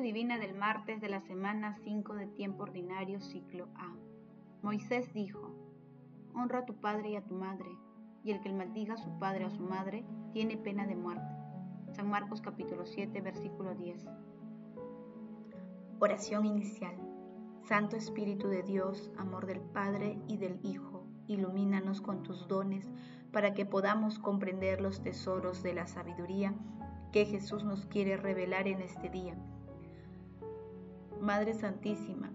Divina del martes de la semana 5 de tiempo ordinario ciclo A. Moisés dijo, Honra a tu padre y a tu madre, y el que maldiga a su padre o a su madre tiene pena de muerte. San Marcos capítulo 7 versículo 10. Oración inicial. Santo Espíritu de Dios, amor del Padre y del Hijo, ilumínanos con tus dones para que podamos comprender los tesoros de la sabiduría que Jesús nos quiere revelar en este día. Madre Santísima,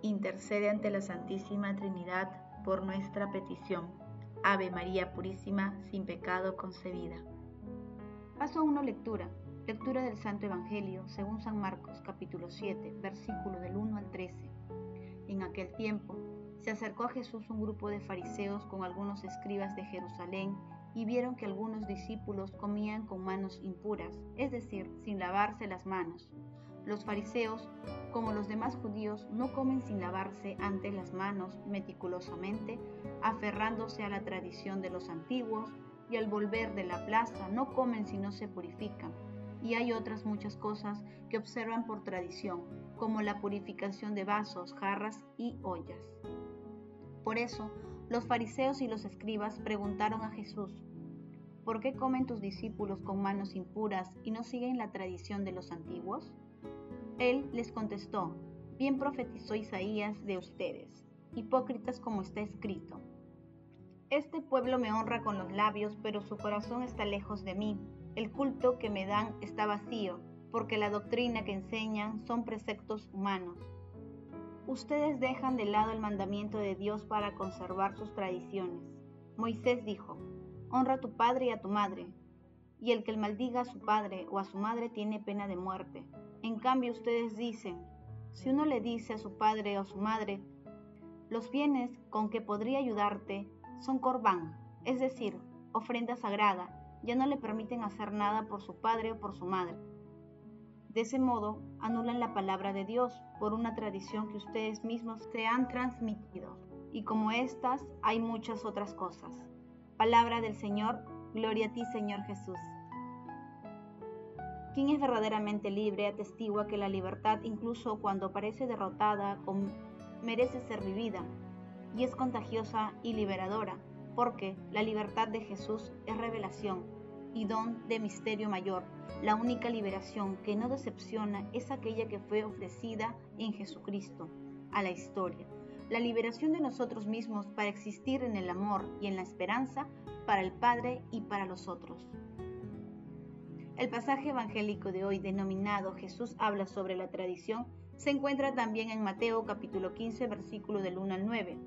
intercede ante la Santísima Trinidad por nuestra petición. Ave María Purísima, sin pecado concebida. Paso 1, lectura. Lectura del Santo Evangelio según San Marcos capítulo 7, versículo del 1 al 13. En aquel tiempo se acercó a Jesús un grupo de fariseos con algunos escribas de Jerusalén y vieron que algunos discípulos comían con manos impuras, es decir, sin lavarse las manos. Los fariseos, como los demás judíos, no comen sin lavarse antes las manos meticulosamente, aferrándose a la tradición de los antiguos, y al volver de la plaza no comen si no se purifican. Y hay otras muchas cosas que observan por tradición, como la purificación de vasos, jarras y ollas. Por eso, los fariseos y los escribas preguntaron a Jesús, ¿por qué comen tus discípulos con manos impuras y no siguen la tradición de los antiguos? Él les contestó, bien profetizó Isaías de ustedes, hipócritas como está escrito. Este pueblo me honra con los labios, pero su corazón está lejos de mí. El culto que me dan está vacío, porque la doctrina que enseñan son preceptos humanos. Ustedes dejan de lado el mandamiento de Dios para conservar sus tradiciones. Moisés dijo, honra a tu padre y a tu madre, y el que maldiga a su padre o a su madre tiene pena de muerte. En cambio ustedes dicen, si uno le dice a su padre o a su madre, los bienes con que podría ayudarte son corbán, es decir, ofrenda sagrada, ya no le permiten hacer nada por su padre o por su madre. De ese modo, anulan la palabra de Dios por una tradición que ustedes mismos se han transmitido. Y como estas, hay muchas otras cosas. Palabra del Señor, gloria a ti Señor Jesús. Quien es verdaderamente libre atestigua que la libertad, incluso cuando parece derrotada, merece ser vivida y es contagiosa y liberadora, porque la libertad de Jesús es revelación y don de misterio mayor. La única liberación que no decepciona es aquella que fue ofrecida en Jesucristo a la historia. La liberación de nosotros mismos para existir en el amor y en la esperanza para el Padre y para los otros. El pasaje evangélico de hoy denominado Jesús habla sobre la tradición se encuentra también en Mateo capítulo 15 versículo del 1 al 9.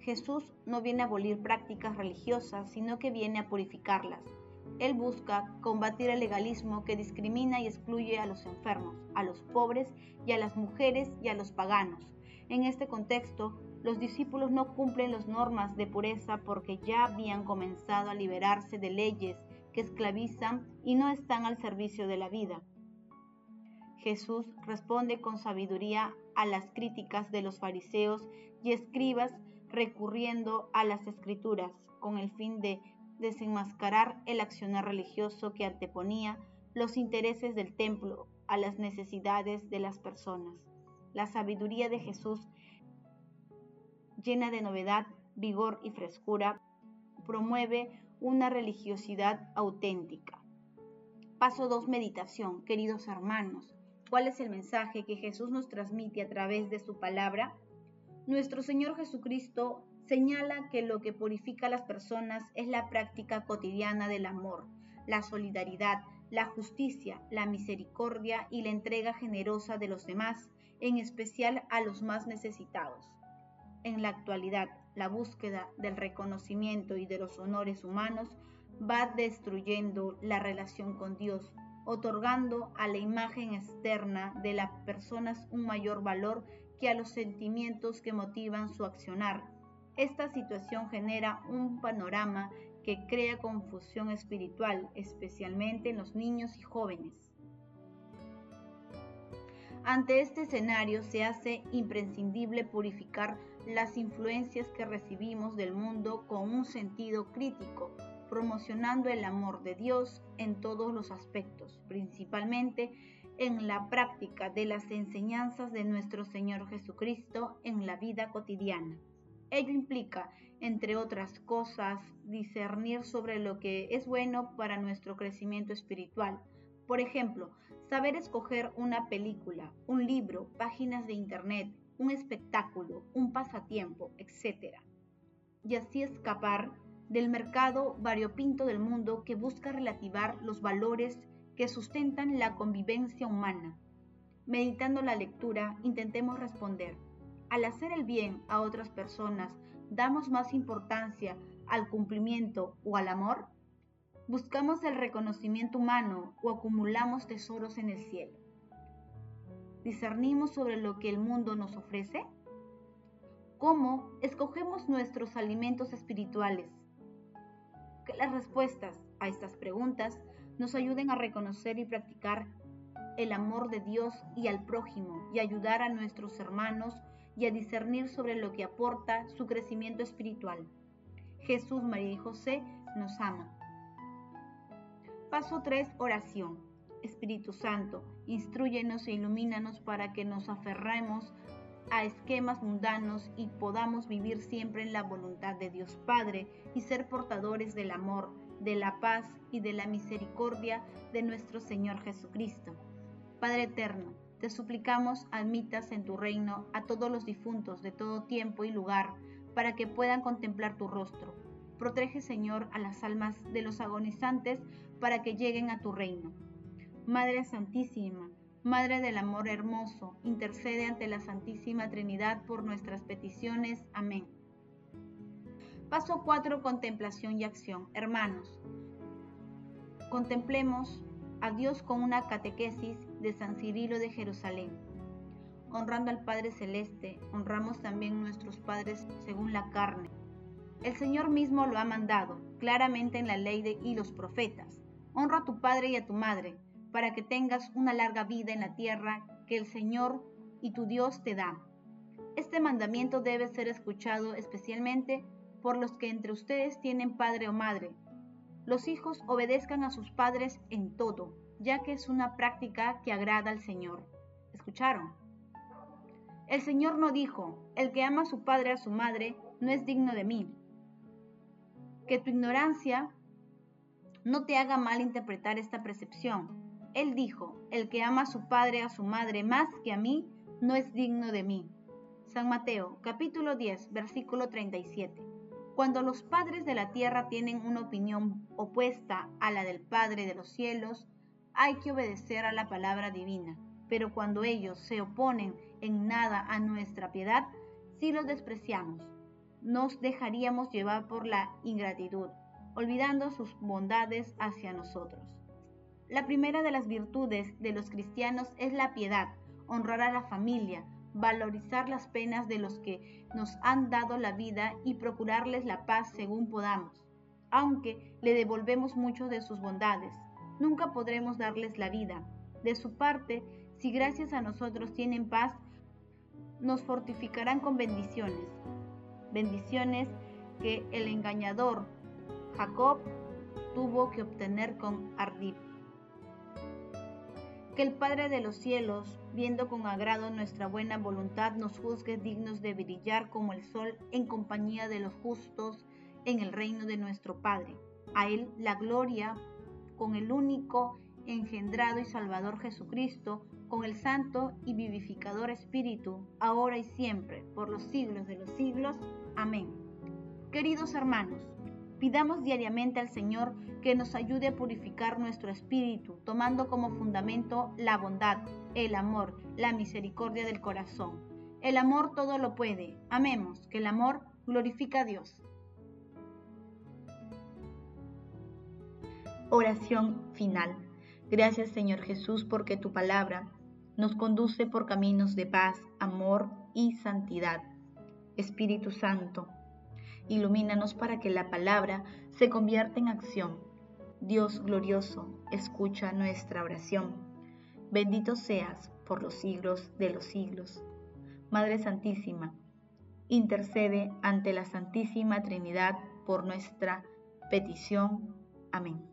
Jesús no viene a abolir prácticas religiosas, sino que viene a purificarlas. Él busca combatir el legalismo que discrimina y excluye a los enfermos, a los pobres y a las mujeres y a los paganos. En este contexto, los discípulos no cumplen las normas de pureza porque ya habían comenzado a liberarse de leyes que esclavizan y no están al servicio de la vida. Jesús responde con sabiduría a las críticas de los fariseos y escribas recurriendo a las escrituras con el fin de desenmascarar el accionar religioso que anteponía los intereses del templo a las necesidades de las personas. La sabiduría de Jesús, llena de novedad, vigor y frescura, promueve una religiosidad auténtica. Paso 2. Meditación. Queridos hermanos, ¿cuál es el mensaje que Jesús nos transmite a través de su palabra? Nuestro Señor Jesucristo señala que lo que purifica a las personas es la práctica cotidiana del amor, la solidaridad, la justicia, la misericordia y la entrega generosa de los demás, en especial a los más necesitados. En la actualidad, la búsqueda del reconocimiento y de los honores humanos va destruyendo la relación con Dios, otorgando a la imagen externa de las personas un mayor valor que a los sentimientos que motivan su accionar. Esta situación genera un panorama que crea confusión espiritual, especialmente en los niños y jóvenes. Ante este escenario se hace imprescindible purificar las influencias que recibimos del mundo con un sentido crítico, promocionando el amor de Dios en todos los aspectos, principalmente en la práctica de las enseñanzas de nuestro Señor Jesucristo en la vida cotidiana. Ello implica, entre otras cosas, discernir sobre lo que es bueno para nuestro crecimiento espiritual. Por ejemplo, saber escoger una película, un libro, páginas de internet, un espectáculo, un pasatiempo, etc. Y así escapar del mercado variopinto del mundo que busca relativar los valores que sustentan la convivencia humana. Meditando la lectura, intentemos responder. Al hacer el bien a otras personas, ¿damos más importancia al cumplimiento o al amor? ¿Buscamos el reconocimiento humano o acumulamos tesoros en el cielo? ¿Discernimos sobre lo que el mundo nos ofrece? ¿Cómo escogemos nuestros alimentos espirituales? Que las respuestas a estas preguntas nos ayuden a reconocer y practicar el amor de Dios y al prójimo y ayudar a nuestros hermanos y a discernir sobre lo que aporta su crecimiento espiritual. Jesús, María y José nos ama. Paso 3. Oración. Espíritu Santo, instruyenos e ilumínanos para que nos aferremos a esquemas mundanos y podamos vivir siempre en la voluntad de Dios Padre y ser portadores del amor, de la paz y de la misericordia de nuestro Señor Jesucristo. Padre eterno, te suplicamos admitas en tu reino a todos los difuntos de todo tiempo y lugar, para que puedan contemplar tu rostro. Protege, Señor, a las almas de los agonizantes para que lleguen a tu reino. Madre Santísima, Madre del Amor Hermoso, intercede ante la Santísima Trinidad por nuestras peticiones. Amén. Paso 4. Contemplación y acción. Hermanos, contemplemos a Dios con una catequesis de San Cirilo de Jerusalén. Honrando al Padre Celeste, honramos también nuestros padres según la carne. El Señor mismo lo ha mandado claramente en la ley de, y los profetas. Honra a tu padre y a tu madre, para que tengas una larga vida en la tierra que el Señor y tu Dios te da. Este mandamiento debe ser escuchado especialmente por los que entre ustedes tienen padre o madre. Los hijos obedezcan a sus padres en todo, ya que es una práctica que agrada al Señor. ¿Escucharon? El Señor no dijo, el que ama a su padre o a su madre no es digno de mí. Que tu ignorancia no te haga mal interpretar esta percepción. Él dijo, el que ama a su padre o a su madre más que a mí no es digno de mí. San Mateo capítulo 10 versículo 37. Cuando los padres de la tierra tienen una opinión opuesta a la del Padre de los cielos, hay que obedecer a la palabra divina. Pero cuando ellos se oponen en nada a nuestra piedad, si los despreciamos, nos dejaríamos llevar por la ingratitud, olvidando sus bondades hacia nosotros. La primera de las virtudes de los cristianos es la piedad, honrar a la familia, valorizar las penas de los que nos han dado la vida y procurarles la paz según podamos. Aunque le devolvemos mucho de sus bondades, nunca podremos darles la vida. De su parte, si gracias a nosotros tienen paz, nos fortificarán con bendiciones. Bendiciones que el engañador Jacob tuvo que obtener con ardid. Que el Padre de los cielos, viendo con agrado nuestra buena voluntad, nos juzgue dignos de brillar como el sol en compañía de los justos en el reino de nuestro Padre. A Él la gloria con el único engendrado y Salvador Jesucristo, con el Santo y vivificador Espíritu, ahora y siempre, por los siglos de los siglos. Amén. Queridos hermanos, Pidamos diariamente al Señor que nos ayude a purificar nuestro espíritu, tomando como fundamento la bondad, el amor, la misericordia del corazón. El amor todo lo puede. Amemos, que el amor glorifica a Dios. Oración final. Gracias Señor Jesús porque tu palabra nos conduce por caminos de paz, amor y santidad. Espíritu Santo, Ilumínanos para que la palabra se convierta en acción. Dios glorioso, escucha nuestra oración. Bendito seas por los siglos de los siglos. Madre Santísima, intercede ante la Santísima Trinidad por nuestra petición. Amén.